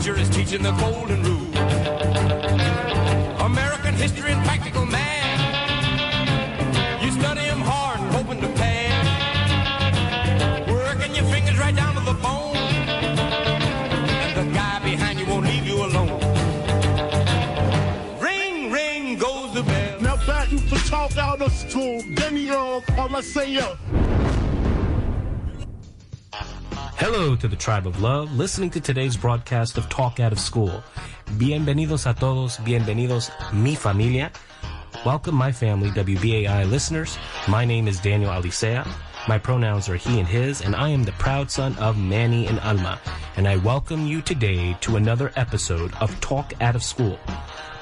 teacher is teaching the golden rule. American history and practical man. You study them hard hoping to pass. Working your fingers right down to the bone. And the guy behind you won't leave you alone. Ring, ring goes the bell. Now back to talk out of school. Demi all I say yo. Hello to the tribe of love, listening to today's broadcast of Talk Out of School. Bienvenidos a todos, bienvenidos mi familia. Welcome my family WBAI listeners. My name is Daniel Alicea. My pronouns are he and his, and I am the proud son of Manny and Alma. And I welcome you today to another episode of Talk Out of School.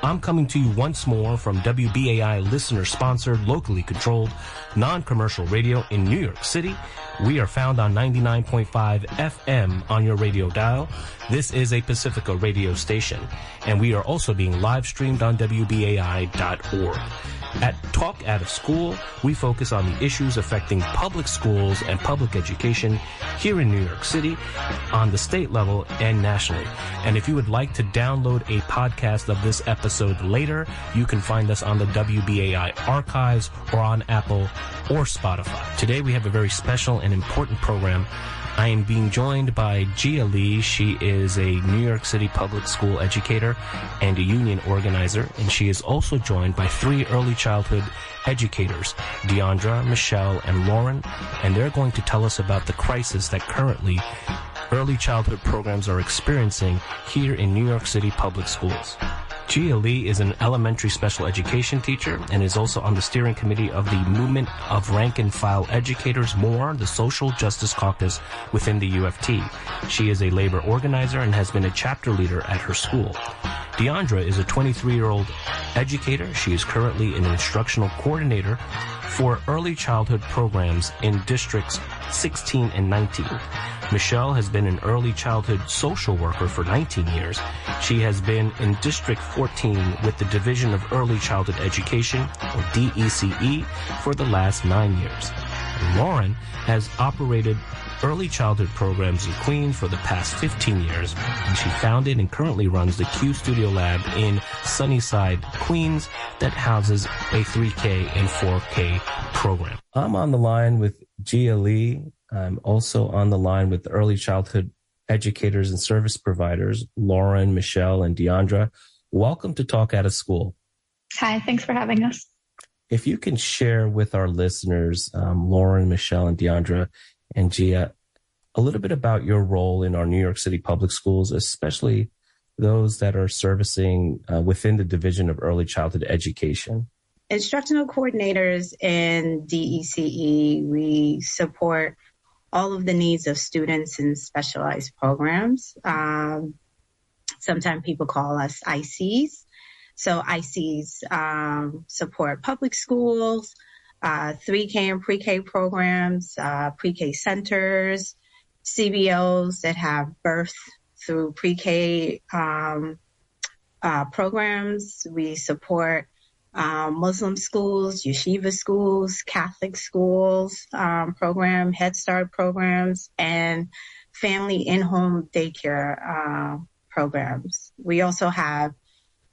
I'm coming to you once more from WBAI listener sponsored, locally controlled, non-commercial radio in New York City. We are found on 99.5 FM on your radio dial. This is a Pacifica radio station, and we are also being live streamed on WBAI.org. At Talk Out of School, we focus on the issues affecting public schools and public education here in New York City, on the state level and nationally. And if you would like to download a podcast of this episode later, you can find us on the WBAI archives or on Apple or Spotify. Today we have a very special and important program I am being joined by Gia Lee. She is a New York City public school educator and a union organizer, and she is also joined by three early childhood educators, Deandra, Michelle, and Lauren, and they're going to tell us about the crisis that currently early childhood programs are experiencing here in New York City public schools. Gia Lee is an elementary special education teacher and is also on the steering committee of the Movement of Rank and File Educators MORE, the Social Justice Caucus within the UFT. She is a labor organizer and has been a chapter leader at her school. Deandra is a 23-year-old educator. She is currently an instructional coordinator for early childhood programs in districts 16 and 19. Michelle has been an early childhood social worker for 19 years. She has been in District 14 with the Division of Early Childhood Education, or DECE, for the last nine years. Lauren has operated early childhood programs in Queens for the past 15 years, and she founded and currently runs the Q Studio Lab in Sunnyside, Queens, that houses a 3K and 4K program. I'm on the line with Gia Lee. I'm also on the line with early childhood educators and service providers, Lauren, Michelle, and Deandra. Welcome to Talk Out of School. Hi, thanks for having us. If you can share with our listeners, um, Lauren, Michelle, and Deandra, and Gia, a little bit about your role in our New York City public schools, especially those that are servicing uh, within the Division of Early Childhood Education. Instructional coordinators in DECE, we support all of the needs of students in specialized programs. Um, sometimes people call us ICs. So ICs um, support public schools, uh, 3K and pre-K programs, uh, pre-K centers, CBOs that have birth through pre-K um, uh, programs. We support um, Muslim schools, yeshiva schools, Catholic schools um, program, Head Start programs, and family in-home daycare uh, programs. We also have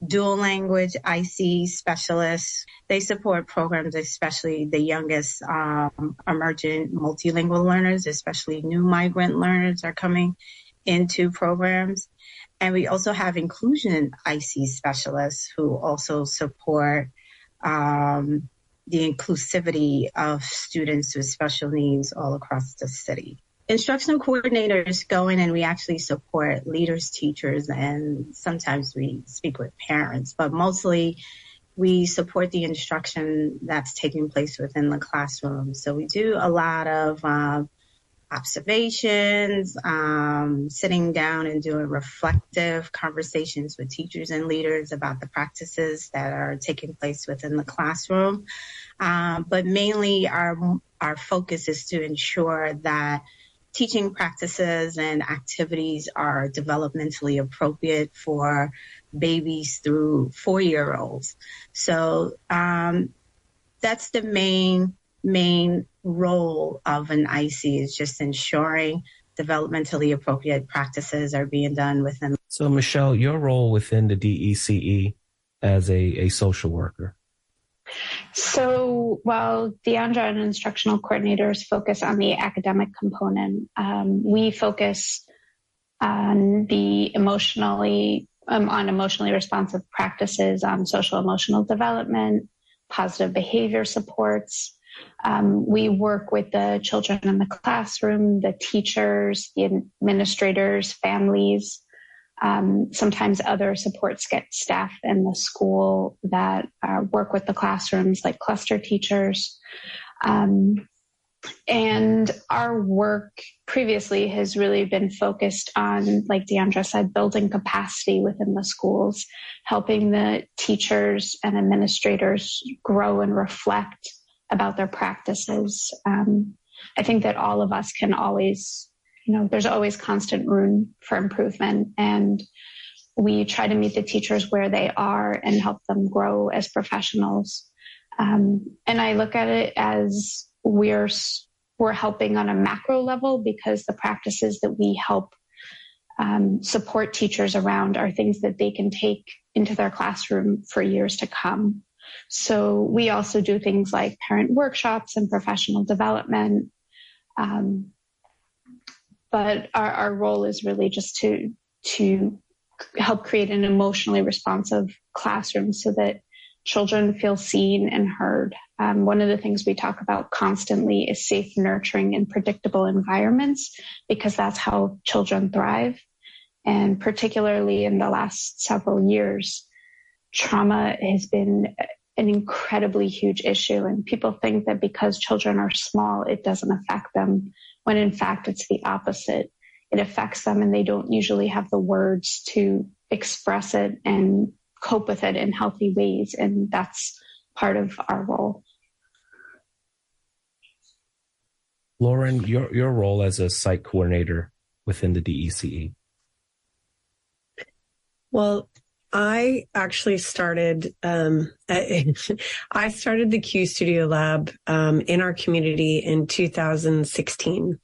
dual language IC specialists. They support programs, especially the youngest um, emergent multilingual learners, especially new migrant learners are coming into programs. And we also have inclusion IC specialists who also support um, the inclusivity of students with special needs all across the city. Instructional coordinators go in and we actually support leaders, teachers, and sometimes we speak with parents, but mostly we support the instruction that's taking place within the classroom. So we do a lot of um, observations, um, sitting down and doing reflective conversations with teachers and leaders about the practices that are taking place within the classroom. Um, but mainly our our focus is to ensure that teaching practices and activities are developmentally appropriate for babies through four year olds. So um, that's the main main role of an IC is just ensuring developmentally appropriate practices are being done within. So, Michelle, your role within the DECE as a, a social worker. So while Deandra and instructional coordinators focus on the academic component, um, we focus on the emotionally um, on emotionally responsive practices on social emotional development, positive behavior supports. Um, we work with the children in the classroom, the teachers, the administrators, families, um, sometimes other support staff in the school that uh, work with the classrooms, like cluster teachers. Um, and our work previously has really been focused on, like Deandra said, building capacity within the schools, helping the teachers and administrators grow and reflect about their practices. Um, I think that all of us can always you know, there's always constant room for improvement. And we try to meet the teachers where they are and help them grow as professionals. Um, and I look at it as we're we're helping on a macro level because the practices that we help um, support teachers around are things that they can take into their classroom for years to come. So we also do things like parent workshops and professional development. Um, but our, our role is really just to to help create an emotionally responsive classroom so that children feel seen and heard. Um, one of the things we talk about constantly is safe, nurturing, and predictable environments because that's how children thrive. And particularly in the last several years, trauma has been an incredibly huge issue. And people think that because children are small, it doesn't affect them when in fact it's the opposite. It affects them and they don't usually have the words to express it and cope with it in healthy ways. And that's part of our role. Lauren, your, your role as a site coordinator within the DECE. Well, I actually started. Um, I started the Q Studio Lab um, in our community in 2016.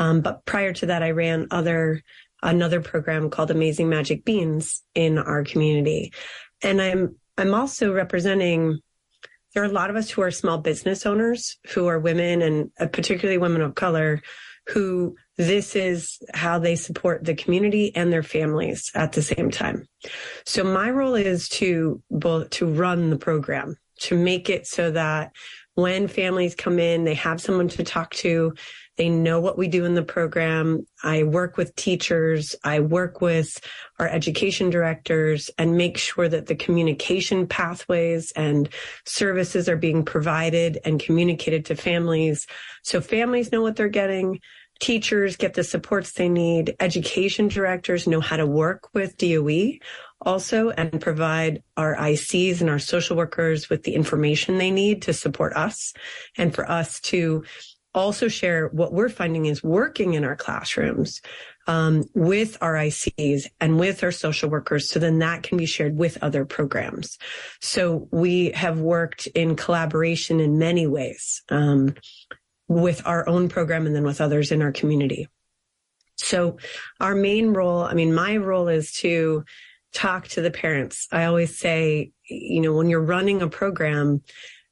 Um, but prior to that, I ran other another program called Amazing Magic Beans in our community, and I'm I'm also representing. There are a lot of us who are small business owners who are women and uh, particularly women of color who this is how they support the community and their families at the same time. So my role is to both to run the program, to make it so that when families come in, they have someone to talk to. They know what we do in the program. I work with teachers. I work with our education directors and make sure that the communication pathways and services are being provided and communicated to families. So families know what they're getting teachers get the supports they need. Education directors know how to work with DOE also and provide our ICs and our social workers with the information they need to support us and for us to also share what we're finding is working in our classrooms um, with our ICs and with our social workers. So then that can be shared with other programs. So we have worked in collaboration in many ways. Um, with our own program and then with others in our community. So our main role, I mean, my role is to talk to the parents. I always say, you know, when you're running a program,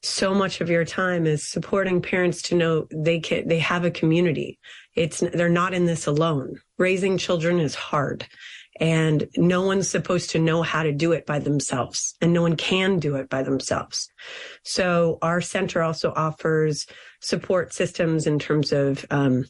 so much of your time is supporting parents to know they can, they have a community. It's, they're not in this alone. Raising children is hard and no one's supposed to know how to do it by themselves and no one can do it by themselves. So our center also offers support systems in terms of, um,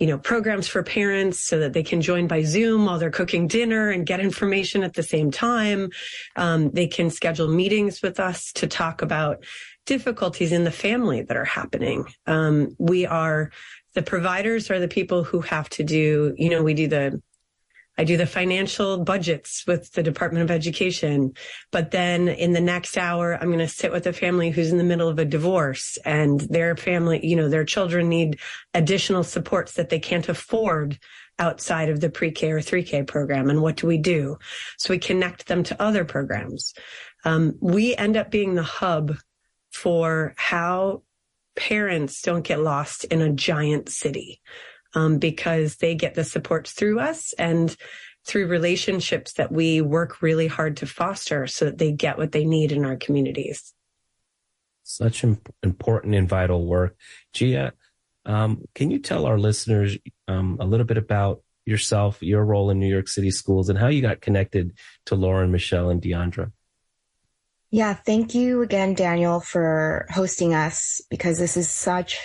you know, programs for parents so that they can join by Zoom while they're cooking dinner and get information at the same time. Um, they can schedule meetings with us to talk about difficulties in the family that are happening. Um, we are the providers are the people who have to do, you know, we do the I do the financial budgets with the Department of Education. But then in the next hour, I'm going to sit with a family who's in the middle of a divorce and their family, you know, their children need additional supports that they can't afford outside of the pre-K or 3K program. And what do we do? So we connect them to other programs. Um, we end up being the hub for how parents don't get lost in a giant city um, because they get the supports through us and through relationships that we work really hard to foster so that they get what they need in our communities. Such important and vital work. Gia, um, can you tell our listeners um, a little bit about yourself, your role in New York City schools, and how you got connected to Lauren, Michelle, and Deandra? Yeah, thank you again, Daniel, for hosting us because this is such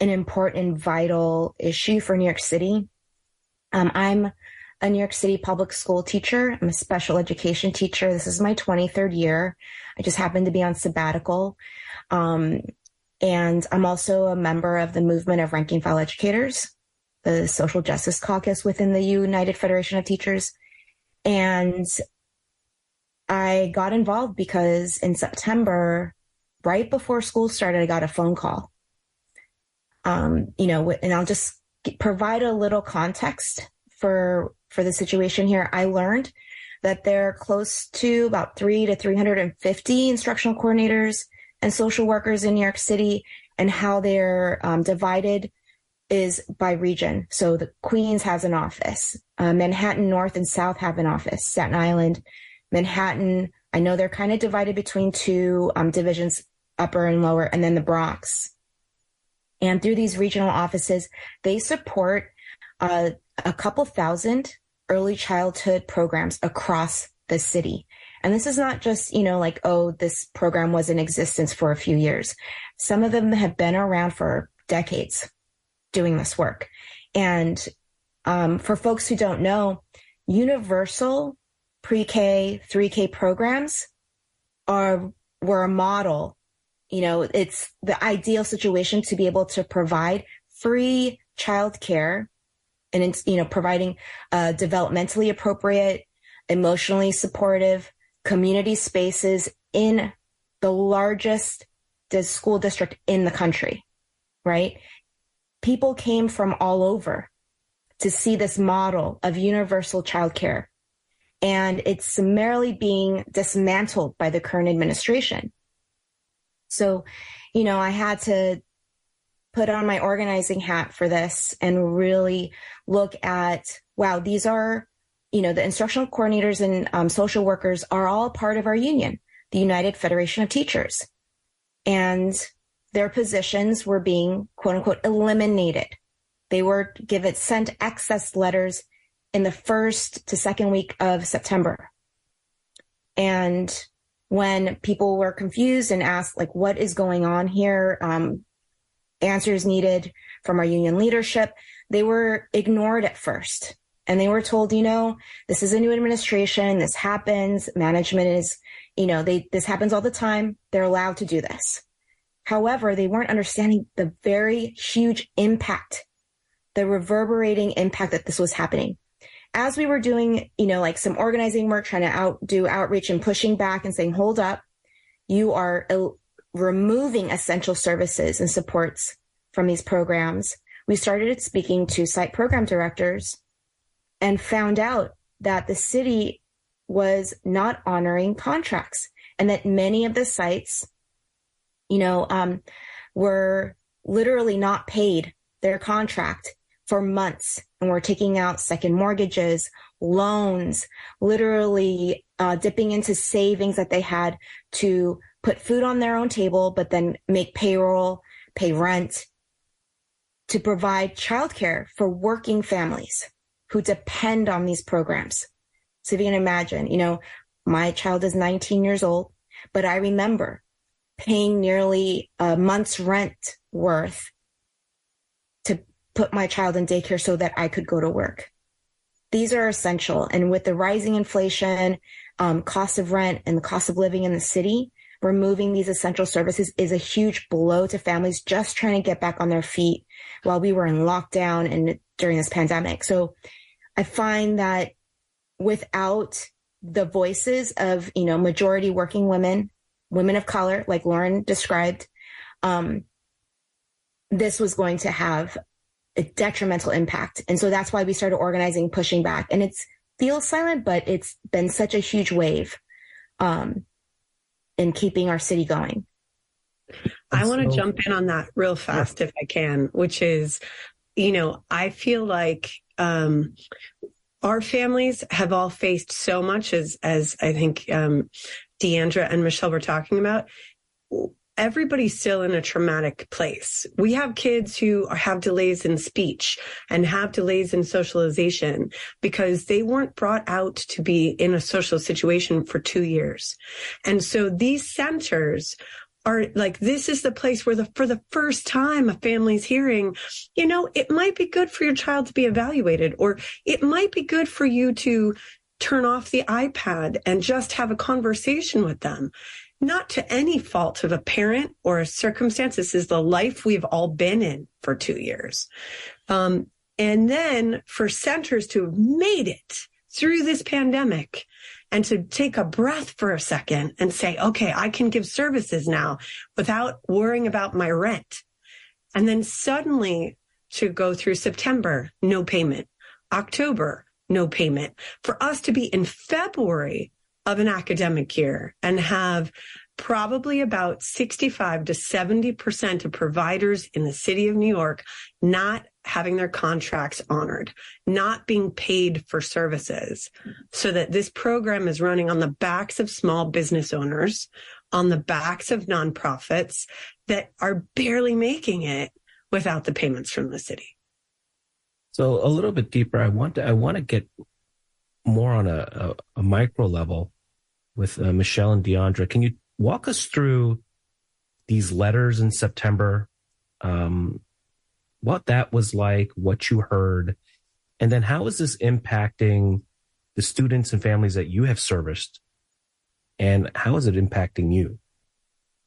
an important, vital issue for New York City. Um, I'm a New York City public school teacher. I'm a special education teacher. This is my 23rd year. I just happen to be on sabbatical. Um, and I'm also a member of the movement of rank and file educators, the social justice caucus within the United Federation of Teachers. And I got involved because in September, right before school started, I got a phone call. Um, you know, and I'll just provide a little context for for the situation here. I learned that there are close to about three to 350 instructional coordinators and social workers in New York City, and how they're um, divided is by region. So the Queens has an office, uh, Manhattan North and South have an office, Staten Island, Manhattan. I know they're kind of divided between two um, divisions, upper and lower, and then the Bronx. And through these regional offices, they support uh, a couple thousand early childhood programs across the city. And this is not just, you know, like, oh, this program was in existence for a few years. Some of them have been around for decades doing this work. And um, for folks who don't know, universal pre-K, 3K programs are were a model. You know, it's the ideal situation to be able to provide free childcare and it's, you know, providing uh, developmentally appropriate, emotionally supportive, community spaces in the largest school district in the country, right? People came from all over to see this model of universal childcare. And it's summarily being dismantled by the current administration. So, you know, I had to put on my organizing hat for this and really look at, wow, these are you know, the instructional coordinators and um, social workers are all part of our union, the United Federation of Teachers. And their positions were being quote unquote eliminated. They were given sent excess letters in the first to second week of September. And when people were confused and asked, like, what is going on here? Um, answers needed from our union leadership. They were ignored at first and they were told, you know, this is a new administration. This happens. Management is, you know, they, this happens all the time. They're allowed to do this. However, they weren't understanding the very huge impact, the reverberating impact that this was happening. As we were doing, you know, like some organizing work, trying to out do outreach and pushing back and saying, hold up, you are el- removing essential services and supports from these programs. We started speaking to site program directors and found out that the city was not honoring contracts and that many of the sites, you know, um, were literally not paid their contract for months and were taking out second mortgages, loans, literally uh, dipping into savings that they had to put food on their own table, but then make payroll, pay rent, to provide childcare for working families who depend on these programs. So if you can imagine, you know, my child is 19 years old, but I remember paying nearly a month's rent worth put my child in daycare so that I could go to work. These are essential. And with the rising inflation, um, cost of rent and the cost of living in the city, removing these essential services is a huge blow to families just trying to get back on their feet while we were in lockdown and during this pandemic. So I find that without the voices of, you know, majority working women, women of color, like Lauren described, um, this was going to have detrimental impact. And so that's why we started organizing, pushing back. And it feels silent, but it's been such a huge wave um, in keeping our city going. I want to jump in on that real fast if I can, which is, you know, I feel like um, our families have all faced so much as as I think um, Deandra and Michelle were talking about. Everybody's still in a traumatic place. We have kids who have delays in speech and have delays in socialization because they weren't brought out to be in a social situation for two years. And so these centers are like this is the place where the for the first time a family's hearing you know it might be good for your child to be evaluated or it might be good for you to turn off the ipad and just have a conversation with them not to any fault of a parent or a circumstance. This is the life we've all been in for two years. Um, and then for centers to have made it through this pandemic and to take a breath for a second and say, okay, I can give services now without worrying about my rent. And then suddenly to go through September, no payment, October, no payment. For us to be in February of an academic year and have probably about 65 to 70% of providers in the city of New York not having their contracts honored, not being paid for services so that this program is running on the backs of small business owners, on the backs of nonprofits that are barely making it without the payments from the city. So a little bit deeper, I want to, I want to get more on a, a, a micro level with uh, Michelle and Deandra. Can you walk us through these letters in September? Um, what that was like, what you heard, and then how is this impacting the students and families that you have serviced, and how is it impacting you?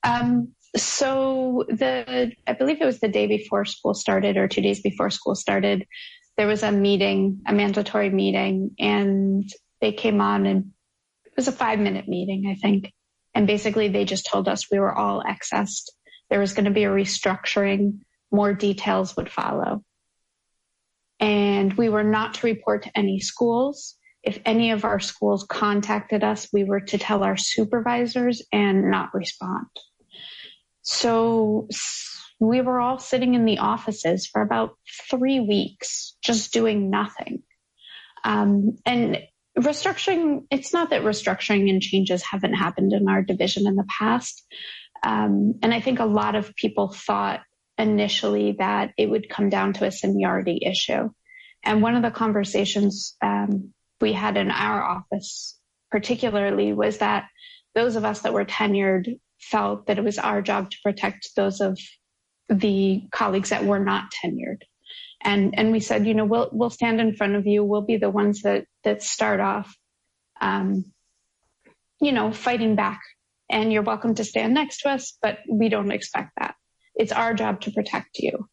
Um, so the I believe it was the day before school started or two days before school started, there was a meeting, a mandatory meeting, and they came on and was a five minute meeting, I think. And basically they just told us we were all excessed. There was going to be a restructuring more details would follow. And we were not to report to any schools. If any of our schools contacted us, we were to tell our supervisors and not respond. So we were all sitting in the offices for about three weeks, just doing nothing. Um, and restructuring, it's not that restructuring and changes haven't happened in our division in the past. Um, and I think a lot of people thought initially that it would come down to a seniority issue. And one of the conversations um, we had in our office, particularly, was that those of us that were tenured felt that it was our job to protect those of the colleagues that were not tenured. And and we said, you know, we'll we'll stand in front of you. We'll be the ones that that start off, um, you know, fighting back. And you're welcome to stand next to us, but we don't expect that. It's our job to protect you.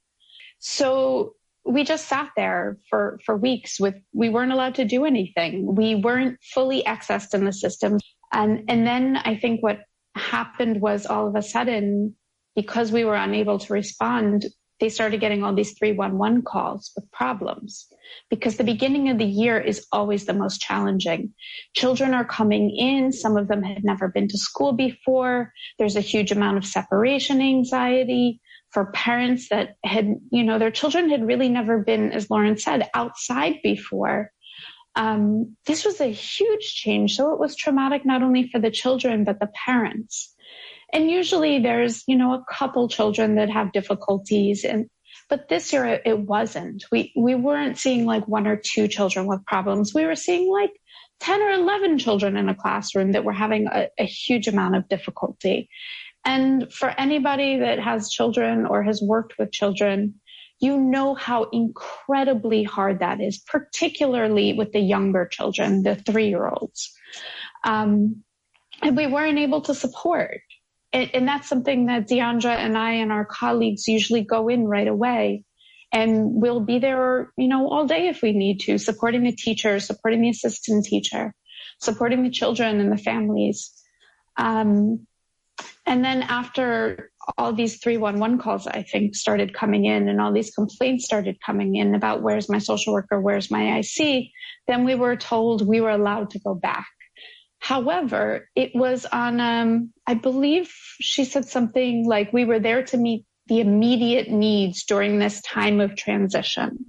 So we just sat there for, for weeks with, we weren't allowed to do anything. We weren't fully accessed in the system. And, and then I think what happened was all of a sudden, because we were unable to respond, they started getting all these 311 calls with problems because the beginning of the year is always the most challenging. Children are coming in. Some of them had never been to school before. There's a huge amount of separation anxiety for parents that had, you know, their children had really never been, as Lauren said, outside before. Um, this was a huge change. So it was traumatic not only for the children, but the parents. And usually there's, you know, a couple children that have difficulties and but this year it, wasn't. We we weren't seeing like one or two children with problems. We were seeing like 10 or 11 children in a classroom that were having a, a huge amount of difficulty. And for anybody that has children or has worked with children, you know how incredibly hard that is, particularly with the younger children, the three year olds. Um, and we weren't able to support and, and that's something that Deandra and I and our colleagues usually go in right away. And we'll be there, you know, all day if we need to, supporting the teacher, supporting the assistant teacher, supporting the children and the families. Um, and then after all these 311 calls, I think, started coming in and all these complaints started coming in about where's my social worker, where's my IC, then we were told we were allowed to go back. However, it was on, um, I believe she said something like we were there to meet the immediate needs during this time of transition.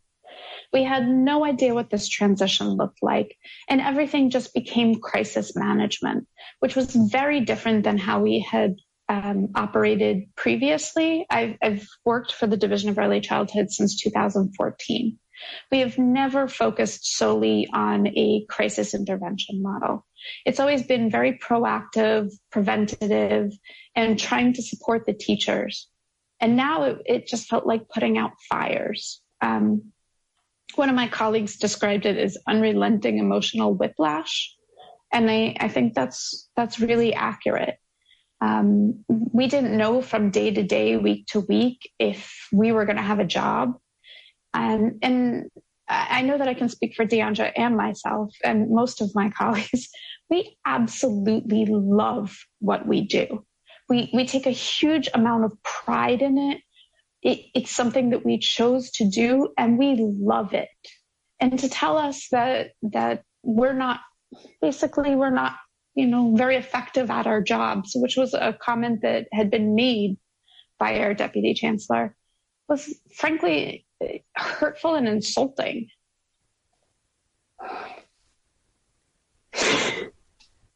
We had no idea what this transition looked like, and everything just became crisis management, which was very different than how we had um, operated previously. I've, I've worked for the Division of Early Childhood since 2014. We have never focused solely on a crisis intervention model. It's always been very proactive, preventative, and trying to support the teachers. And now it, it just felt like putting out fires. Um, one of my colleagues described it as unrelenting emotional whiplash. And I, I think that's, that's really accurate. Um, we didn't know from day to day, week to week, if we were going to have a job. Um, and I know that I can speak for Deandra and myself and most of my colleagues. We absolutely love what we do. We, we take a huge amount of pride in it. it. It's something that we chose to do and we love it. And to tell us that, that we're not, basically, we're not, you know, very effective at our jobs, which was a comment that had been made by our deputy chancellor, was frankly hurtful and insulting.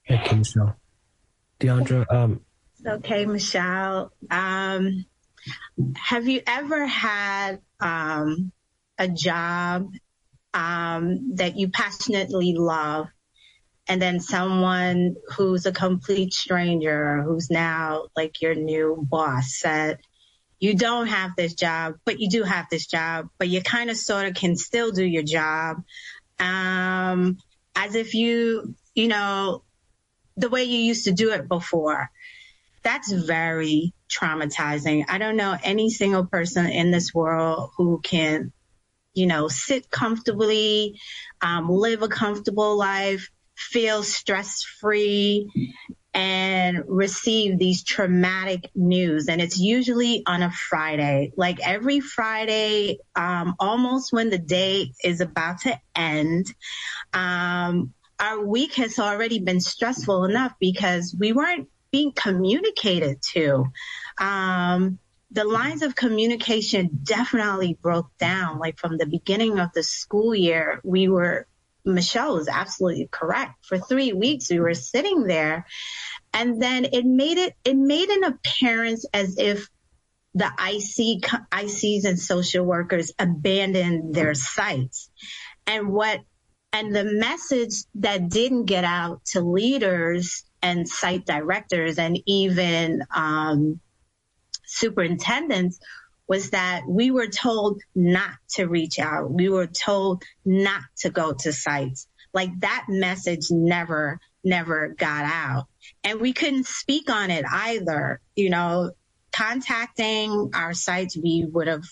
You, Michelle. Deandra, um, Okay, Michelle. Um, have you ever had um, a job um, that you passionately love, and then someone who's a complete stranger, who's now like your new boss, said, "You don't have this job, but you do have this job, but you kind of sort of can still do your job, um, as if you, you know, the way you used to do it before." that's very traumatizing. I don't know any single person in this world who can, you know, sit comfortably, um, live a comfortable life, feel stress free, and receive these traumatic news. And it's usually on a Friday, like every Friday, um, almost when the day is about to end. Um, our week has already been stressful enough because we weren't being communicated to. Um, the lines of communication definitely broke down. Like from the beginning of the school year, we were, Michelle was absolutely correct. For three weeks, we were sitting there and then it made it, it made an appearance as if the IC, ICs and social workers abandoned their sites. And what, and the message that didn't get out to leaders and site directors and even um, superintendents was that we were told not to reach out. We were told not to go to sites. Like that message never, never got out. And we couldn't speak on it either. You know, contacting our sites, we would have,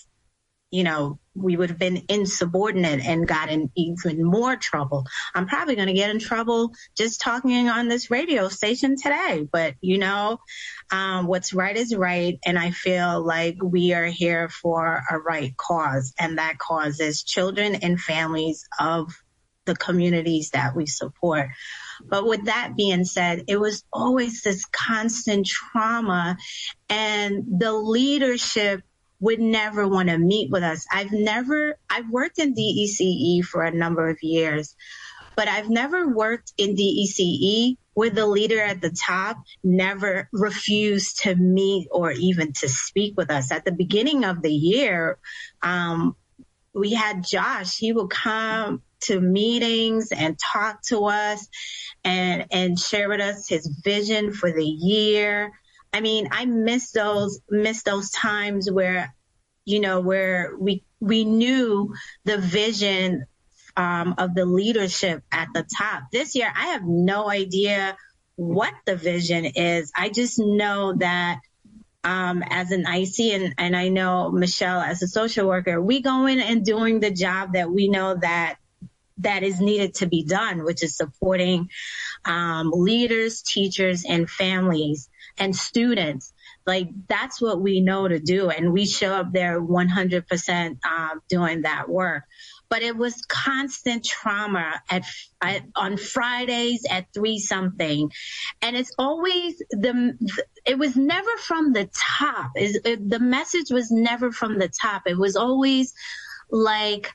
you know, we would have been insubordinate and got in even more trouble. I'm probably going to get in trouble just talking on this radio station today, but you know, um, what's right is right. And I feel like we are here for a right cause and that cause is children and families of the communities that we support. But with that being said, it was always this constant trauma and the leadership would never want to meet with us. I've never, I've worked in DECE for a number of years, but I've never worked in DECE where the leader at the top never refused to meet or even to speak with us. At the beginning of the year, um, we had Josh. He would come to meetings and talk to us and and share with us his vision for the year. I mean, I miss those, miss those times where, you know, where we, we knew the vision, um, of the leadership at the top. This year, I have no idea what the vision is. I just know that, um, as an IC and, and I know Michelle as a social worker, we go in and doing the job that we know that that is needed to be done, which is supporting um, leaders, teachers, and families and students. Like that's what we know to do. And we show up there 100% um, doing that work. But it was constant trauma at, at on Fridays at three something. And it's always the, it was never from the top. It, it, the message was never from the top. It was always like,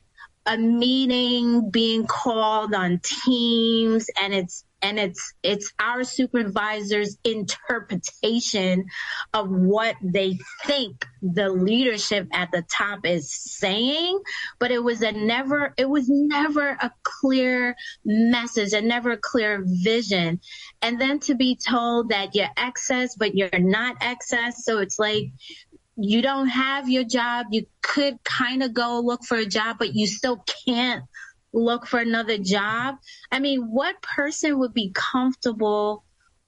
a meeting being called on teams and it's and it's it's our supervisors interpretation of what they think the leadership at the top is saying but it was a never it was never a clear message and never a clear vision. And then to be told that you're excess but you're not excess. So it's like you don't have your job. You could kind of go look for a job but you still can't look for another job. I mean, what person would be comfortable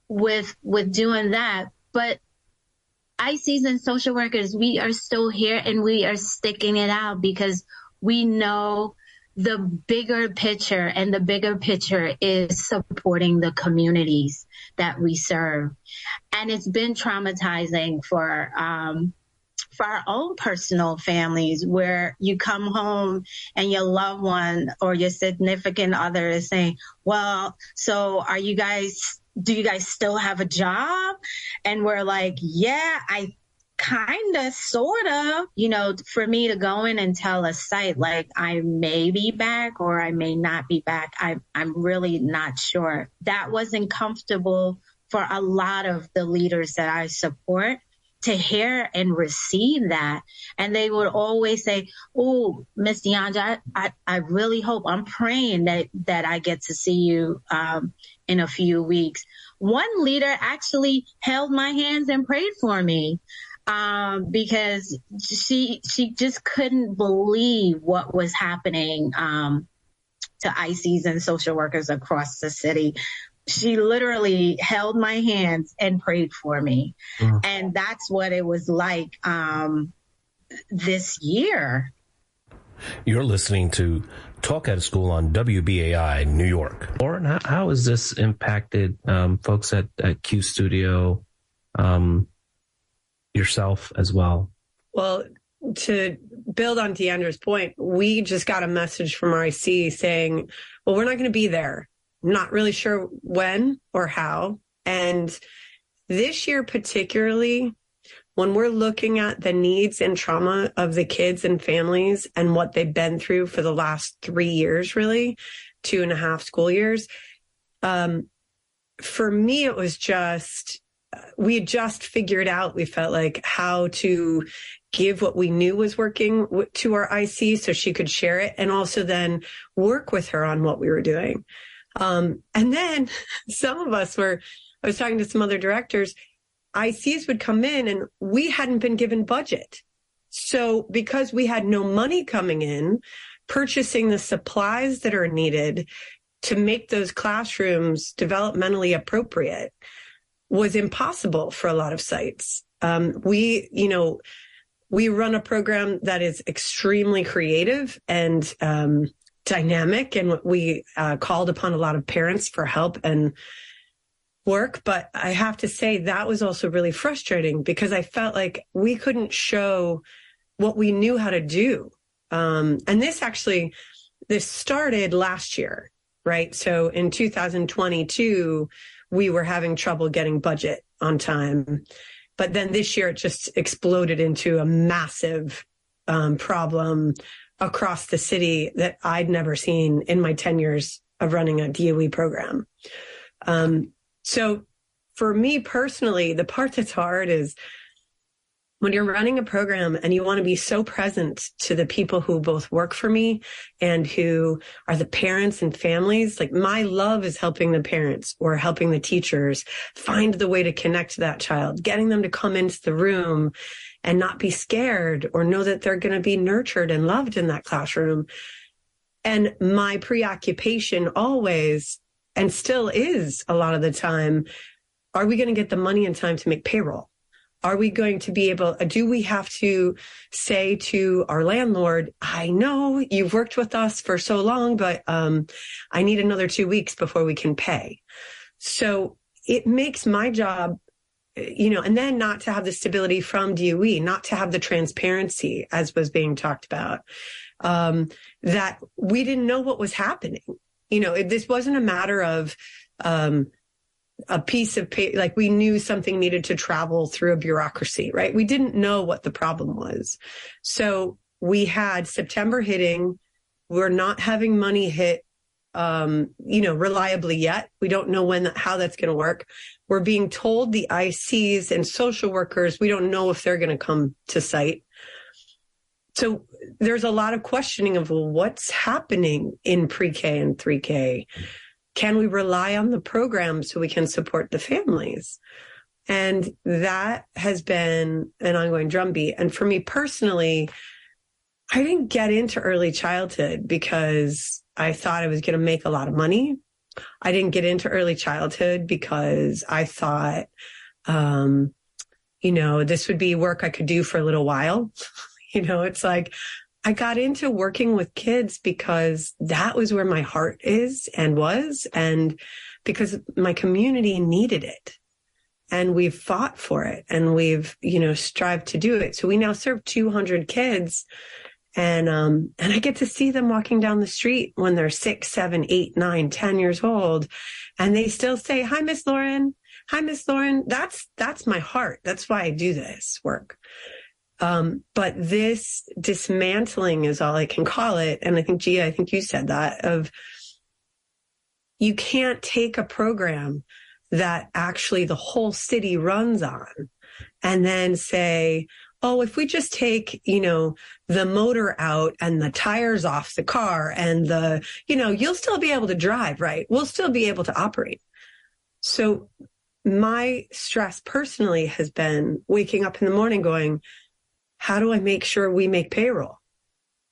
with with doing that? But ICs and social workers, we are still here and we are sticking it out because we know the bigger picture and the bigger picture is supporting the communities that we serve. And it's been traumatizing for um, for our own personal families where you come home and your loved one or your significant other is saying, well, so are you guys, do you guys still have a job? And we're like, yeah, I kind of, sort of, you know, for me to go in and tell a site like I may be back or I may not be back, I, I'm really not sure. That wasn't comfortable for a lot of the leaders that I support to hear and receive that. And they would always say, Oh, Miss DeAndra, I, I, I, really hope I'm praying that, that I get to see you, um, in a few weeks. One leader actually held my hands and prayed for me. Um, because she, she just couldn't believe what was happening, um, to ICs and social workers across the city she literally held my hands and prayed for me. Mm. And that's what it was like um, this year. You're listening to Talk Out of School on WBAI New York. Lauren, how, how has this impacted um, folks at, at Q Studio, um, yourself as well? Well, to build on Deandra's point, we just got a message from our IC saying, well, we're not going to be there not really sure when or how. And this year, particularly, when we're looking at the needs and trauma of the kids and families and what they've been through for the last three years, really, two and a half school years, um, for me, it was just, we had just figured out, we felt like, how to give what we knew was working to our IC so she could share it and also then work with her on what we were doing. Um, and then some of us were, I was talking to some other directors, ICs would come in and we hadn't been given budget. So because we had no money coming in, purchasing the supplies that are needed to make those classrooms developmentally appropriate was impossible for a lot of sites. Um, we, you know, we run a program that is extremely creative and um, dynamic and we uh, called upon a lot of parents for help and work but i have to say that was also really frustrating because i felt like we couldn't show what we knew how to do. Um, and this actually this started last year right? So in 2022 we were having trouble getting budget on time but then this year it just exploded into a massive um, problem across the city that I'd never seen in my 10 years of running a DOE program. Um, so for me personally, the part that's hard is when you're running a program and you want to be so present to the people who both work for me and who are the parents and families, like my love is helping the parents or helping the teachers find the way to connect to that child, getting them to come into the room and not be scared or know that they're going to be nurtured and loved in that classroom. And my preoccupation always and still is a lot of the time, are we going to get the money in time to make payroll? Are we going to be able, do we have to say to our landlord, I know you've worked with us for so long, but um, I need another two weeks before we can pay. So it makes my job you know, and then not to have the stability from DOE, not to have the transparency as was being talked about, um, that we didn't know what was happening. You know, it, this wasn't a matter of, um, a piece of paper, like we knew something needed to travel through a bureaucracy, right? We didn't know what the problem was. So we had September hitting we're not having money hit um, you know, reliably yet. We don't know when how that's going to work. We're being told the ICs and social workers, we don't know if they're going to come to site. So there's a lot of questioning of well, what's happening in pre-K and 3K. Can we rely on the program so we can support the families? And that has been an ongoing drumbeat. And for me personally, I didn't get into early childhood because I thought I was going to make a lot of money. I didn't get into early childhood because I thought, um, you know, this would be work I could do for a little while. you know, it's like I got into working with kids because that was where my heart is and was, and because my community needed it. And we've fought for it and we've, you know, strived to do it. So we now serve 200 kids and um and i get to see them walking down the street when they're six seven eight nine ten years old and they still say hi miss lauren. Hi miss lauren. That's that's my heart. That's why i do this work. Um but this dismantling is all i can call it. And i think gia i think you said that of you can't take a program that actually the whole city runs on and then say oh, if we just take, you know, the motor out and the tires off the car and the, you know, you'll still be able to drive, right? We'll still be able to operate. So my stress personally has been waking up in the morning going, how do I make sure we make payroll?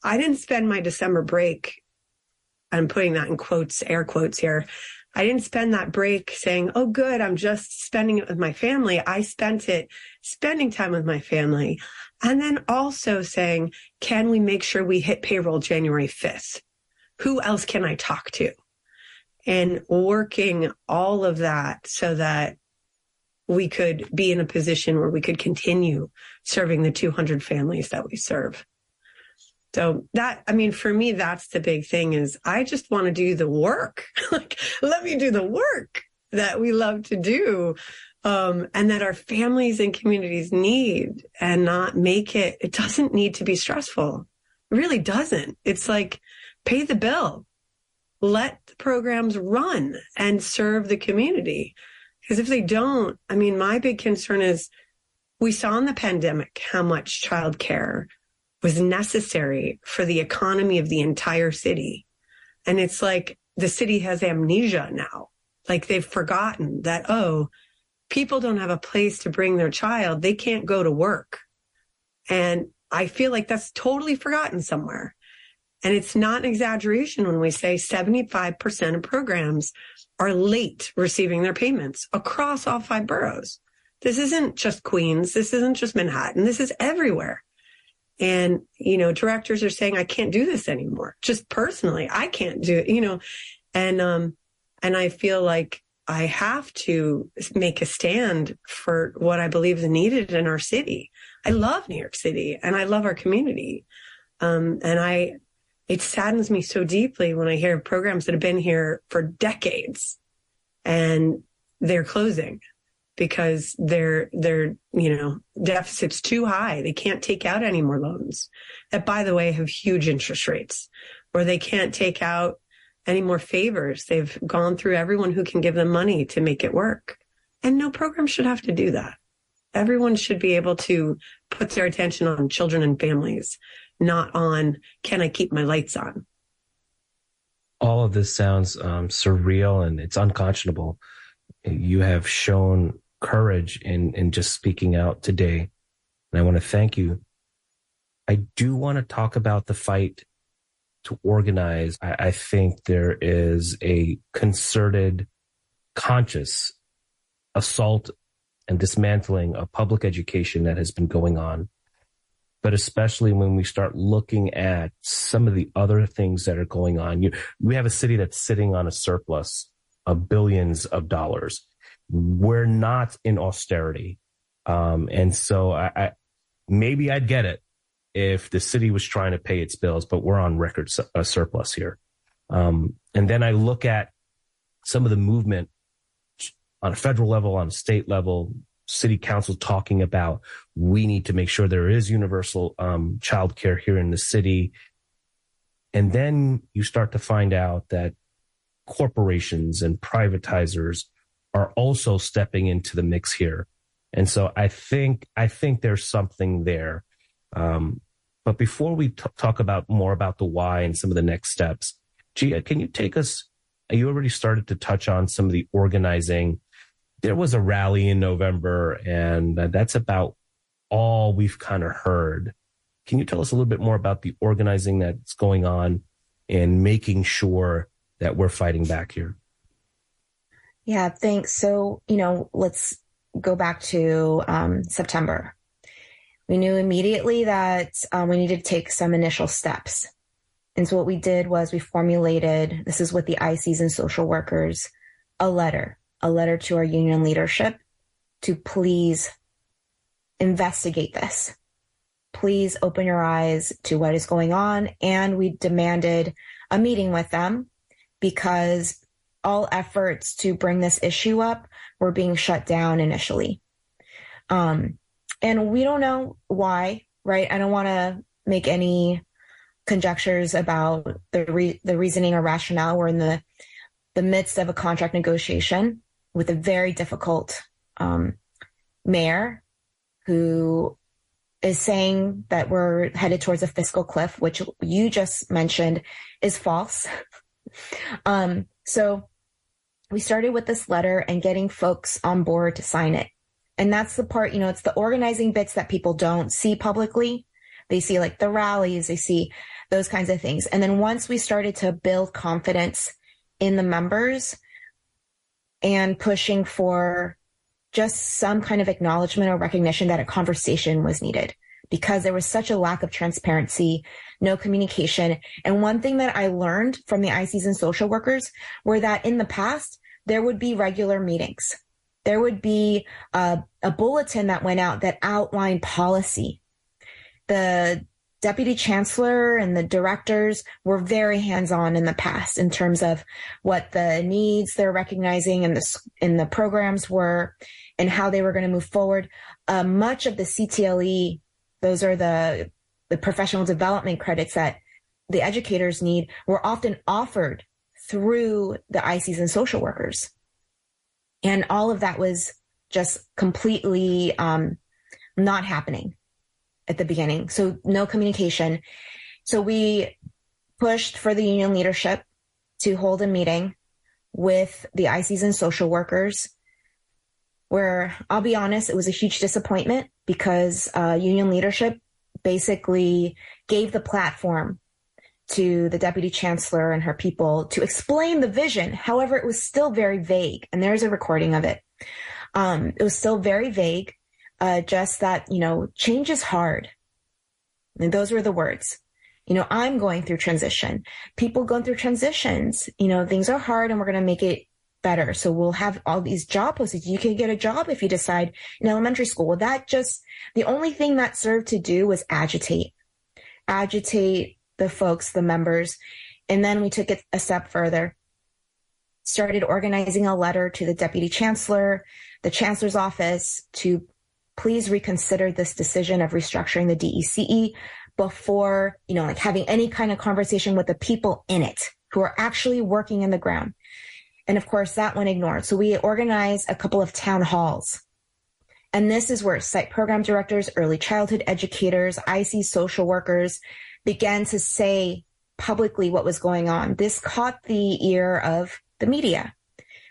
I didn't spend my December break. I'm putting that in quotes, air quotes here. I didn't spend that break saying, Oh, good. I'm just spending it with my family. I spent it spending time with my family. And then also saying, can we make sure we hit payroll January 5th? Who else can I talk to? And working all of that so that we could be in a position where we could continue serving the 200 families that we serve. So that, I mean, for me, that's the big thing is I just want to do the work. like, let me do the work that we love to do. Um, and that our families and communities need and not make it, it doesn't need to be stressful. It really doesn't. It's like pay the bill, let the programs run and serve the community. Because if they don't, I mean, my big concern is we saw in the pandemic how much childcare was necessary for the economy of the entire city. And it's like the city has amnesia now. Like they've forgotten that, oh, people don't have a place to bring their child. They can't go to work. And I feel like that's totally forgotten somewhere. And it's not an exaggeration when we say 75% of programs are late receiving their payments across all five boroughs. This isn't just Queens. This isn't just Manhattan. This is everywhere. And, you know, directors are saying, I can't do this anymore. Just personally, I can't do it, you know, and, um, and I feel like I have to make a stand for what I believe is needed in our city. I love New York City and I love our community. Um, and I, it saddens me so deeply when I hear programs that have been here for decades and they're closing because their their you know deficit's too high. They can't take out any more loans. That, by the way, have huge interest rates, or they can't take out any more favors. They've gone through everyone who can give them money to make it work, and no program should have to do that. Everyone should be able to put their attention on children and families, not on can I keep my lights on. All of this sounds um, surreal and it's unconscionable. You have shown courage in, in just speaking out today. And I want to thank you. I do want to talk about the fight to organize. I, I think there is a concerted, conscious assault and dismantling of public education that has been going on. But especially when we start looking at some of the other things that are going on, you, we have a city that's sitting on a surplus of billions of dollars we're not in austerity. Um, and so I, I, maybe I'd get it if the city was trying to pay its bills, but we're on record su- a surplus here. Um, and then I look at some of the movement on a federal level, on a state level, city council talking about we need to make sure there is universal um, child care here in the city. And then you start to find out that corporations and privatizers are also stepping into the mix here. And so I think, I think there's something there. Um, but before we t- talk about more about the why and some of the next steps, Gia, can you take us? You already started to touch on some of the organizing. There was a rally in November, and that's about all we've kind of heard. Can you tell us a little bit more about the organizing that's going on and making sure that we're fighting back here? Yeah, thanks. So, you know, let's go back to um, September. We knew immediately that um, we needed to take some initial steps. And so what we did was we formulated, this is with the ICs and social workers, a letter, a letter to our union leadership to please investigate this. Please open your eyes to what is going on. And we demanded a meeting with them because all efforts to bring this issue up were being shut down initially. Um, and we don't know why, right? I don't want to make any conjectures about the re- the reasoning or rationale. We're in the the midst of a contract negotiation with a very difficult um, mayor who is saying that we're headed towards a fiscal cliff, which you just mentioned is false. um, so we started with this letter and getting folks on board to sign it. And that's the part, you know, it's the organizing bits that people don't see publicly. They see like the rallies, they see those kinds of things. And then once we started to build confidence in the members and pushing for just some kind of acknowledgement or recognition that a conversation was needed because there was such a lack of transparency, no communication. And one thing that I learned from the ICs and social workers were that in the past, there would be regular meetings. There would be a, a bulletin that went out that outlined policy. The deputy chancellor and the directors were very hands-on in the past in terms of what the needs they're recognizing and the in the programs were and how they were going to move forward. Uh, much of the CTLE, those are the the professional development credits that the educators need, were often offered through the ICs and social workers. And all of that was just completely um, not happening at the beginning. So no communication. So we pushed for the union leadership to hold a meeting with the ICs and social workers where I'll be honest, it was a huge disappointment because uh, union leadership basically gave the platform to the deputy chancellor and her people to explain the vision. However, it was still very vague, and there's a recording of it. Um, it was still very vague, uh, just that, you know, change is hard. And those were the words. You know, I'm going through transition. People going through transitions, you know, things are hard and we're going to make it better. So we'll have all these job postings. You can get a job if you decide in elementary school. Well, that just, the only thing that served to do was agitate, agitate the folks, the members. And then we took it a step further, started organizing a letter to the deputy chancellor, the chancellor's office to please reconsider this decision of restructuring the DECE before, you know, like having any kind of conversation with the people in it who are actually working in the ground. And of course, that one ignored. So we organized a couple of town halls. And this is where site program directors, early childhood educators, IC social workers, began to say publicly what was going on. This caught the ear of the media.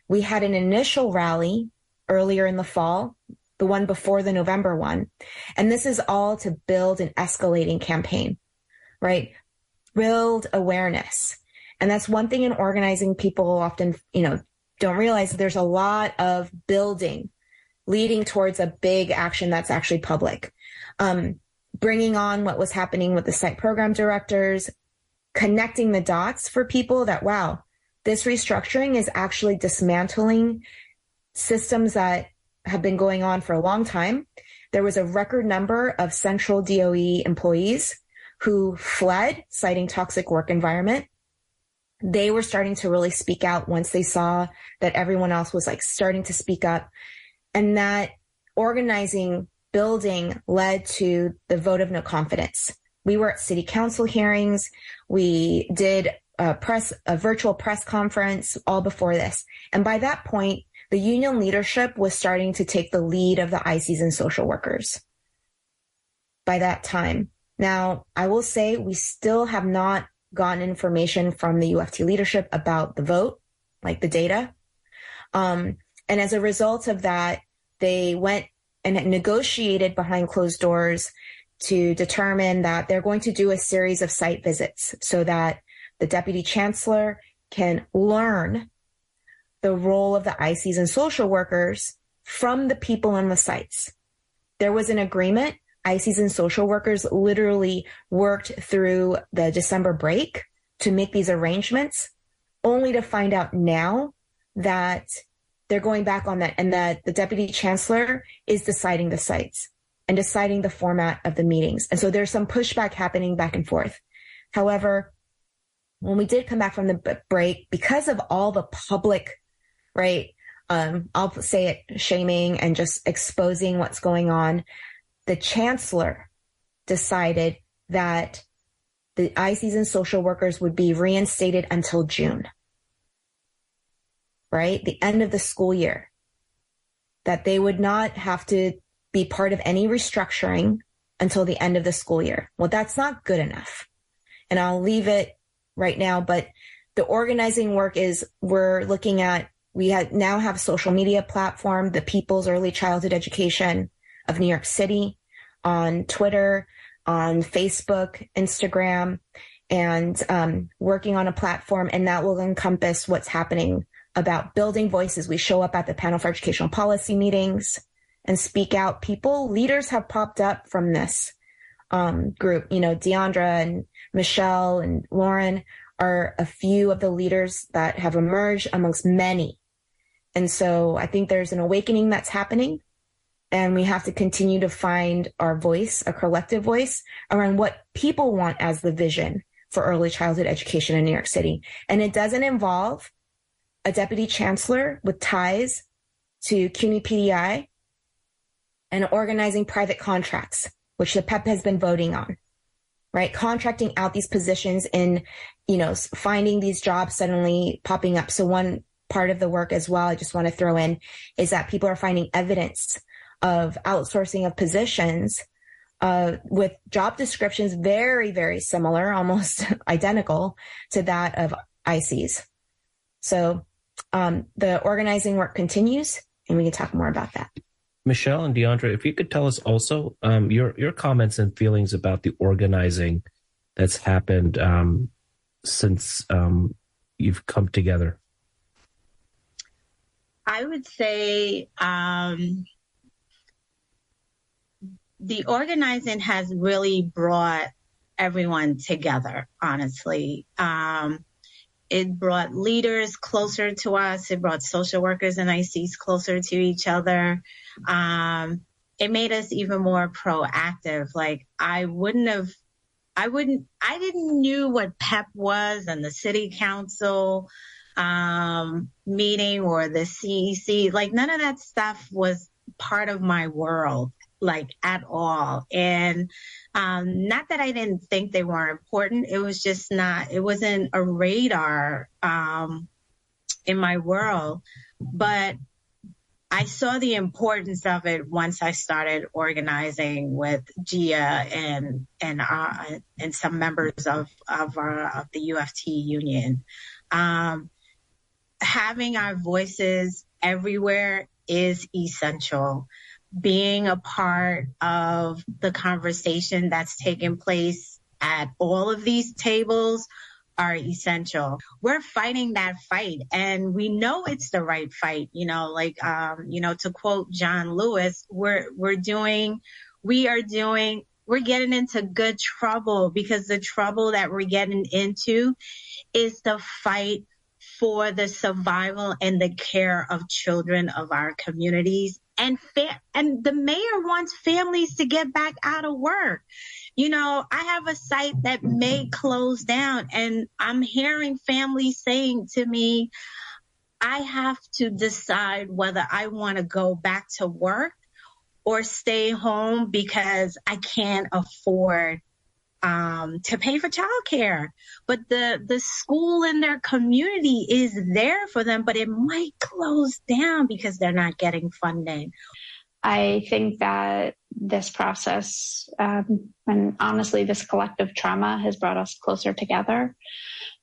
We had an initial rally earlier in the fall, the one before the November one. And this is all to build an escalating campaign, right? Build awareness. And that's one thing in organizing people often, you know, don't realize there's a lot of building leading towards a big action that's actually public. Um, bringing on what was happening with the site program directors, connecting the dots for people that, wow, this restructuring is actually dismantling systems that have been going on for a long time. There was a record number of central DOE employees who fled, citing toxic work environment. They were starting to really speak out once they saw that everyone else was like starting to speak up. And that organizing building led to the vote of no confidence we were at city council hearings. We did a press, a virtual press conference all before this. And by that point, the union leadership was starting to take the lead of the ICs and social workers by that time. Now, I will say we still have not gotten information from the UFT leadership about the vote, like the data. Um, and as a result of that, they went and negotiated behind closed doors to determine that they're going to do a series of site visits so that the deputy chancellor can learn the role of the ICs and social workers from the people on the sites. There was an agreement. ICs and social workers literally worked through the December break to make these arrangements, only to find out now that they're going back on that and that the deputy chancellor is deciding the sites and deciding the format of the meetings. And so there's some pushback happening back and forth. However, when we did come back from the break, because of all the public right? Um, I'll say it shaming and just exposing what's going on. The chancellor decided that the ICs and social workers would be reinstated until June, right? The end of the school year. That they would not have to be part of any restructuring until the end of the school year. Well, that's not good enough. And I'll leave it right now, but the organizing work is we're looking at we have, now have social media platform, the People's Early Childhood Education of New York City on Twitter, on Facebook, Instagram, and um, working on a platform. And that will encompass what's happening about building voices. We show up at the panel for educational policy meetings and speak out. People, leaders have popped up from this um, group. You know, Deandra and Michelle and Lauren are a few of the leaders that have emerged amongst many and so I think there's an awakening that's happening and we have to continue to find our voice, a collective voice around what people want as the vision for early childhood education in New York City. And it doesn't involve a deputy chancellor with ties to CUNY PDI and organizing private contracts, which the PEP has been voting on, right? Contracting out these positions and, you know, finding these jobs suddenly popping up. So one part of the work as well, I just want to throw in is that people are finding evidence of outsourcing of positions uh, with job descriptions very, very similar, almost identical to that of ICs. So um, the organizing work continues, and we can talk more about that. Michelle and Deandra, if you could tell us also um, your your comments and feelings about the organizing that's happened um, since um, you've come together. I would say um, the organizing has really brought everyone together, honestly. Um, it brought leaders closer to us. It brought social workers and ICs closer to each other. Um, it made us even more proactive. Like I wouldn't have, I wouldn't, I didn't knew what PEP was and the city council um, meeting or the CEC. Like none of that stuff was part of my world, like at all. And um, not that I didn't think they weren't important. It was just not. It wasn't a radar um, in my world. But I saw the importance of it once I started organizing with Gia and and uh, and some members of of, our, of the UFT union. Um, having our voices everywhere is essential. Being a part of the conversation that's taking place at all of these tables are essential. We're fighting that fight and we know it's the right fight. You know, like, um, you know, to quote John Lewis, we're, we're doing, we are doing, we're getting into good trouble because the trouble that we're getting into is the fight for the survival and the care of children of our communities. And fa- and the mayor wants families to get back out of work. You know, I have a site that may close down and I'm hearing families saying to me, I have to decide whether I want to go back to work or stay home because I can't afford um, to pay for childcare. But the, the school in their community is there for them, but it might close down because they're not getting funding. I think that this process, um, and honestly, this collective trauma has brought us closer together.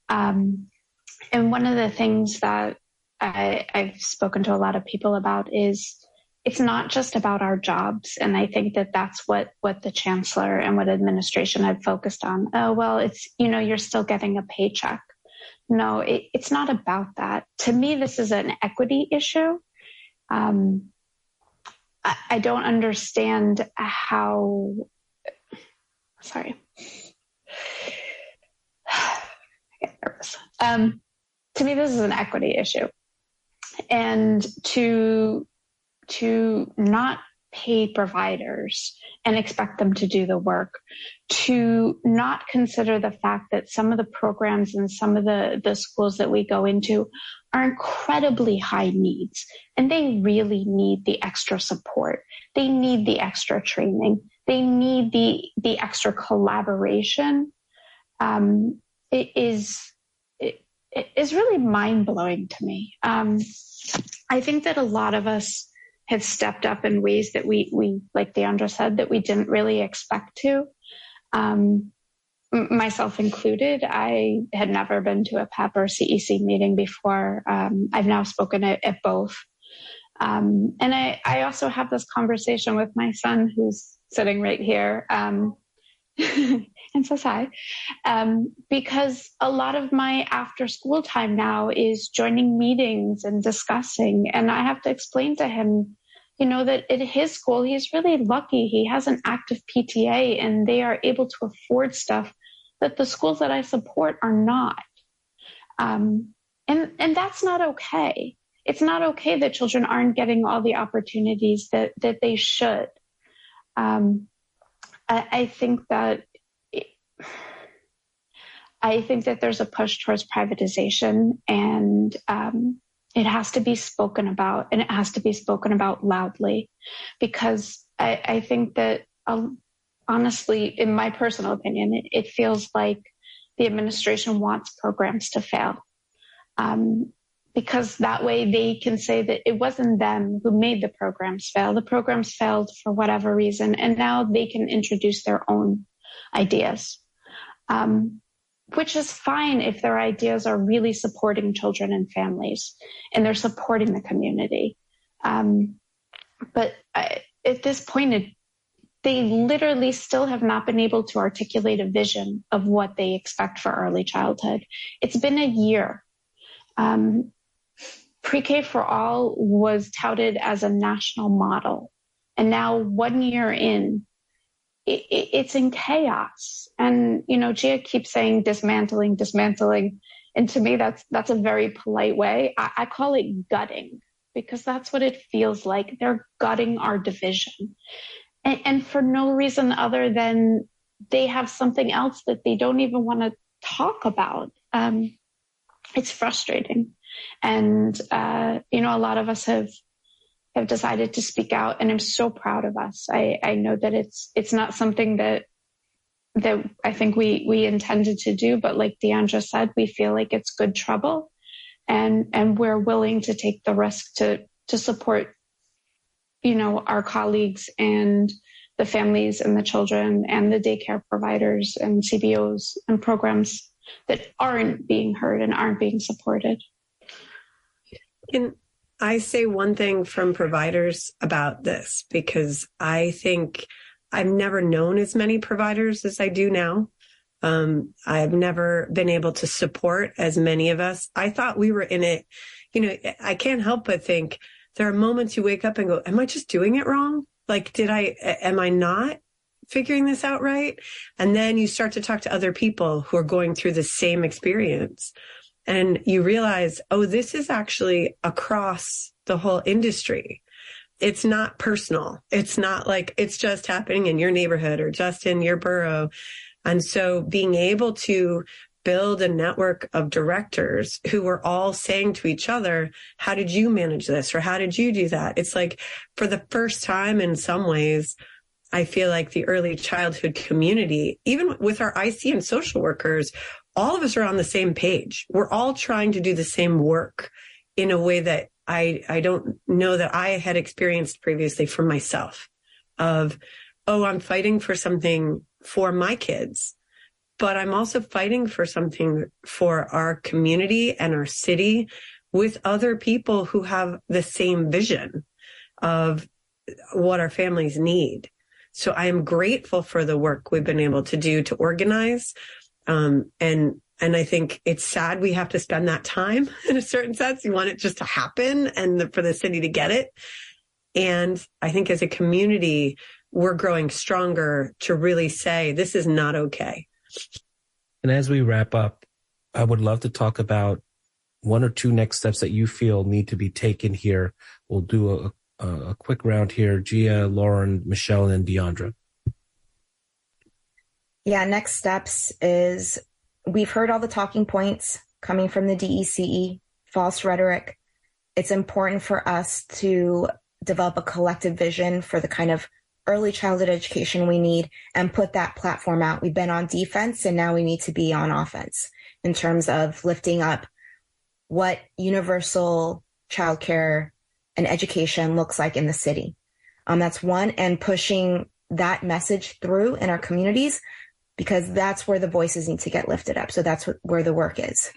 Um, and one of the things that I, I've spoken to a lot of people about is it's not just about our jobs. And I think that that's what, what the chancellor and what administration had focused on. Oh, well, it's, you know, you're still getting a paycheck. No, it, it's not about that. To me, this is an equity issue. Um, I, I don't understand how, sorry. I get nervous. Um, to me, this is an equity issue. And to to not pay providers and expect them to do the work, to not consider the fact that some of the programs and some of the, the schools that we go into are incredibly high needs and they really need the extra support. They need the extra training. They need the, the extra collaboration. Um, it is, it, is really mind blowing to me. Um, I think that a lot of us have stepped up in ways that we, we like Deandra said, that we didn't really expect to. Um, myself included, I had never been to a PEP or CEC meeting before. Um, I've now spoken at, at both. Um, and I, I also have this conversation with my son who's sitting right here. Um, and says hi. Um, because a lot of my after school time now is joining meetings and discussing. And I have to explain to him you know, that at his school, he's really lucky. He has an active PTA and they are able to afford stuff that the schools that I support are not. Um, and, and that's not okay. It's not okay that children aren't getting all the opportunities that, that they should. Um, I, I, think that I think that there's a push towards privatization and um, it has to be spoken about and it has to be spoken about loudly because I, I think that um, honestly, in my personal opinion, it, it, feels like the administration wants programs to fail. Um, because that way they can say that it wasn't them who made the programs fail. The programs failed for whatever reason, and now they can introduce their own ideas. Um, which is fine if their ideas are really supporting children and families and they're supporting the community. Um, but I, at this point, it, they literally still have not been able to articulate a vision of what they expect for early childhood. It's been a year. Um, Pre-K for All was touted as a national model. And now one year in, it, it, it's in chaos. And, you know, Gia keeps saying dismantling, dismantling. And to me, that's, that's a very polite way. I, I call it gutting because that's what it feels like. They're gutting our division. And, and for no reason other than they have something else that they don't even want to talk about. Um, it's frustrating. And, uh, you know, a lot of us have have decided to speak out and I'm so proud of us. I, I know that it's it's not something that that I think we we intended to do, but like Deandra said, we feel like it's good trouble and and we're willing to take the risk to to support you know our colleagues and the families and the children and the daycare providers and CBOs and programs that aren't being heard and aren't being supported. Can I say one thing from providers about this because I think I've never known as many providers as I do now. Um, I've never been able to support as many of us. I thought we were in it. You know, I can't help but think there are moments you wake up and go, am I just doing it wrong? Like, did I, am I not figuring this out right? And then you start to talk to other people who are going through the same experience and you realize, oh, this is actually across the whole industry. It's not personal. It's not like it's just happening in your neighborhood or just in your borough. And so being able to build a network of directors who were all saying to each other, how did you manage this? Or how did you do that? It's like for the first time in some ways, I feel like the early childhood community, even with our IC and social workers, all of us are on the same page. We're all trying to do the same work in a way that I, I don't know that I had experienced previously for myself of, oh, I'm fighting for something for my kids, but I'm also fighting for something for our community and our city with other people who have the same vision of what our families need. So I am grateful for the work we've been able to do to organize. Um, and and I think it's sad we have to spend that time in a certain sense. You want it just to happen and the, for the city to get it. And I think as a community, we're growing stronger to really say this is not okay. And as we wrap up, I would love to talk about one or two next steps that you feel need to be taken here. We'll do a, a, a quick round here. Gia, Lauren, Michelle, and Deandra. Yeah, next steps is we've heard all the talking points coming from the DECE, false rhetoric. It's important for us to develop a collective vision for the kind of early childhood education we need and put that platform out. We've been on defense and now we need to be on offense in terms of lifting up what universal childcare and education looks like in the city. Um, that's one and pushing that message through in our communities because that's where the voices need to get lifted up. So that's what, where the work is.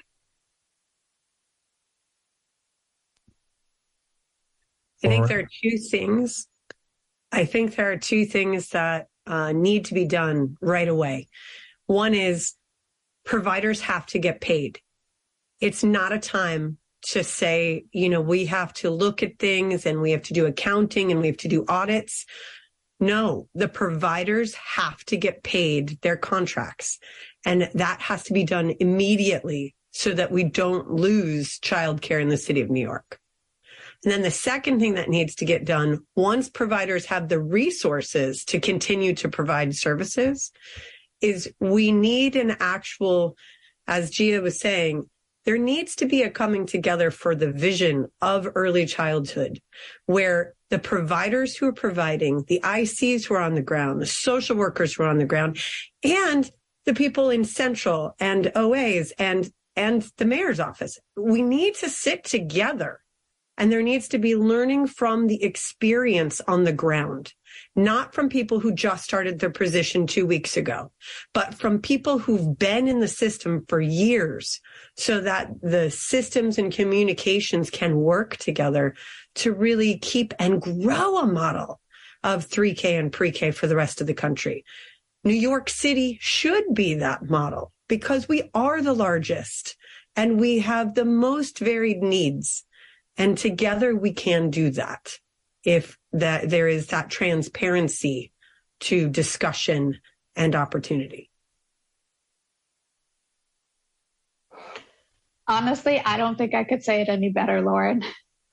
I think there are two things. I think there are two things that uh, need to be done right away. One is providers have to get paid. It's not a time to say, you know, we have to look at things and we have to do accounting and we have to do audits. No, the providers have to get paid their contracts. And that has to be done immediately so that we don't lose childcare in the city of New York. And then the second thing that needs to get done once providers have the resources to continue to provide services is we need an actual, as Gia was saying, there needs to be a coming together for the vision of early childhood where the providers who are providing, the ICs who are on the ground, the social workers who are on the ground, and the people in central and OAs and, and the mayor's office. We need to sit together and there needs to be learning from the experience on the ground, not from people who just started their position two weeks ago, but from people who've been in the system for years so that the systems and communications can work together to really keep and grow a model of 3K and pre-K for the rest of the country. New York City should be that model because we are the largest and we have the most varied needs. And together we can do that if that there is that transparency to discussion and opportunity. Honestly, I don't think I could say it any better, Lauren.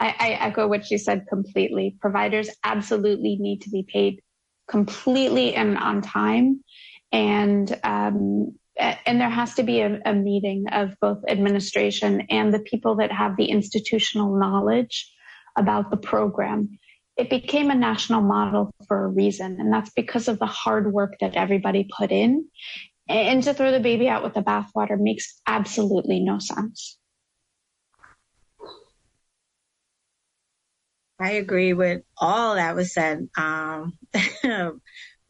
I, I echo what you said completely. Providers absolutely need to be paid completely and on time. And um, and there has to be a, a, meeting of both administration and the people that have the institutional knowledge about the program. It became a national model for a reason, and that's because of the hard work that everybody put in. And to throw the baby out with the bathwater makes absolutely no sense. I agree with all that was said um,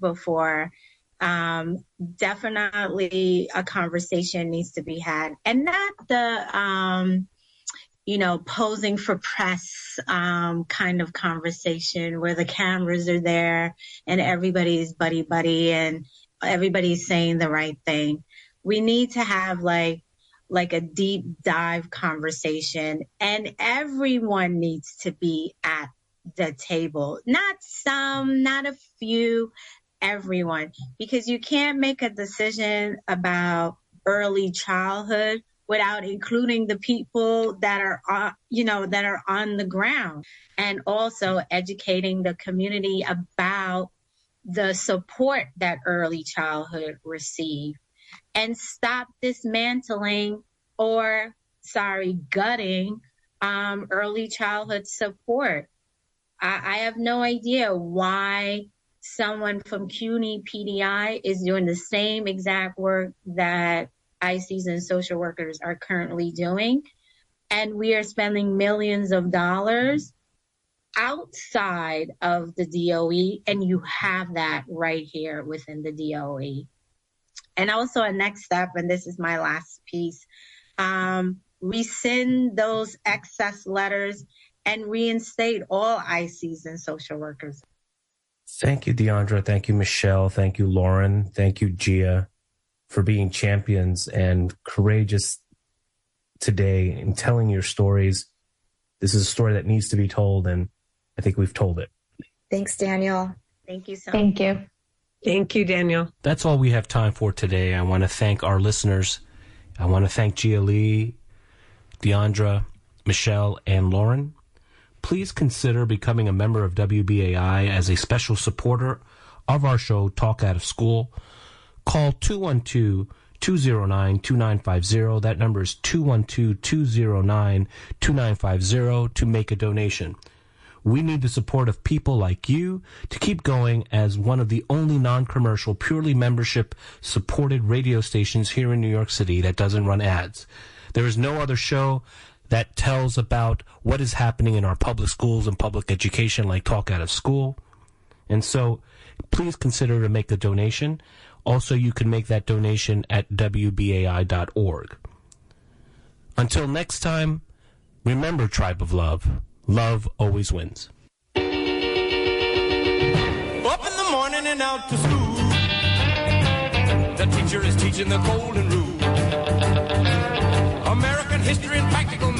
before. Um, definitely a conversation needs to be had and not the, um, you know, posing for press um, kind of conversation where the cameras are there and everybody's buddy buddy and everybody's saying the right thing. We need to have like like a deep dive conversation and everyone needs to be at the table. Not some, not a few, everyone. Because you can't make a decision about early childhood without including the people that are, uh, you know, that are on the ground and also educating the community about the support that early childhood receive and stop dismantling or sorry, gutting um, early childhood support. I, I have no idea why someone from CUNY PDI is doing the same exact work that ICs and social workers are currently doing. And we are spending millions of dollars outside of the DOE, and you have that right here within the DOE. And also a next step, and this is my last piece, um, rescind those excess letters and reinstate all ICs and social workers. Thank you, Deandra. Thank you, Michelle. Thank you, Lauren. Thank you, Gia, for being champions and courageous today in telling your stories. This is a story that needs to be told, and I think we've told it. Thanks, Daniel. Thank you so Thank you. Thank you, Daniel. That's all we have time for today. I want to thank our listeners. I want to thank Gia Lee, Deandra, Michelle, and Lauren. Please consider becoming a member of WBAI as a special supporter of our show, Talk Out of School. Call 212 209 2950. That number is 212 209 2950 to make a donation. We need the support of people like you to keep going as one of the only non-commercial, purely membership supported radio stations here in New York City that doesn't run ads. There is no other show that tells about what is happening in our public schools and public education like Talk Out of School. And so please consider to make a donation. Also, you can make that donation at WBAI.org. Until next time, remember Tribe of Love. Love always wins. Up in the morning and out to school. The teacher is teaching the golden rule. American history and practical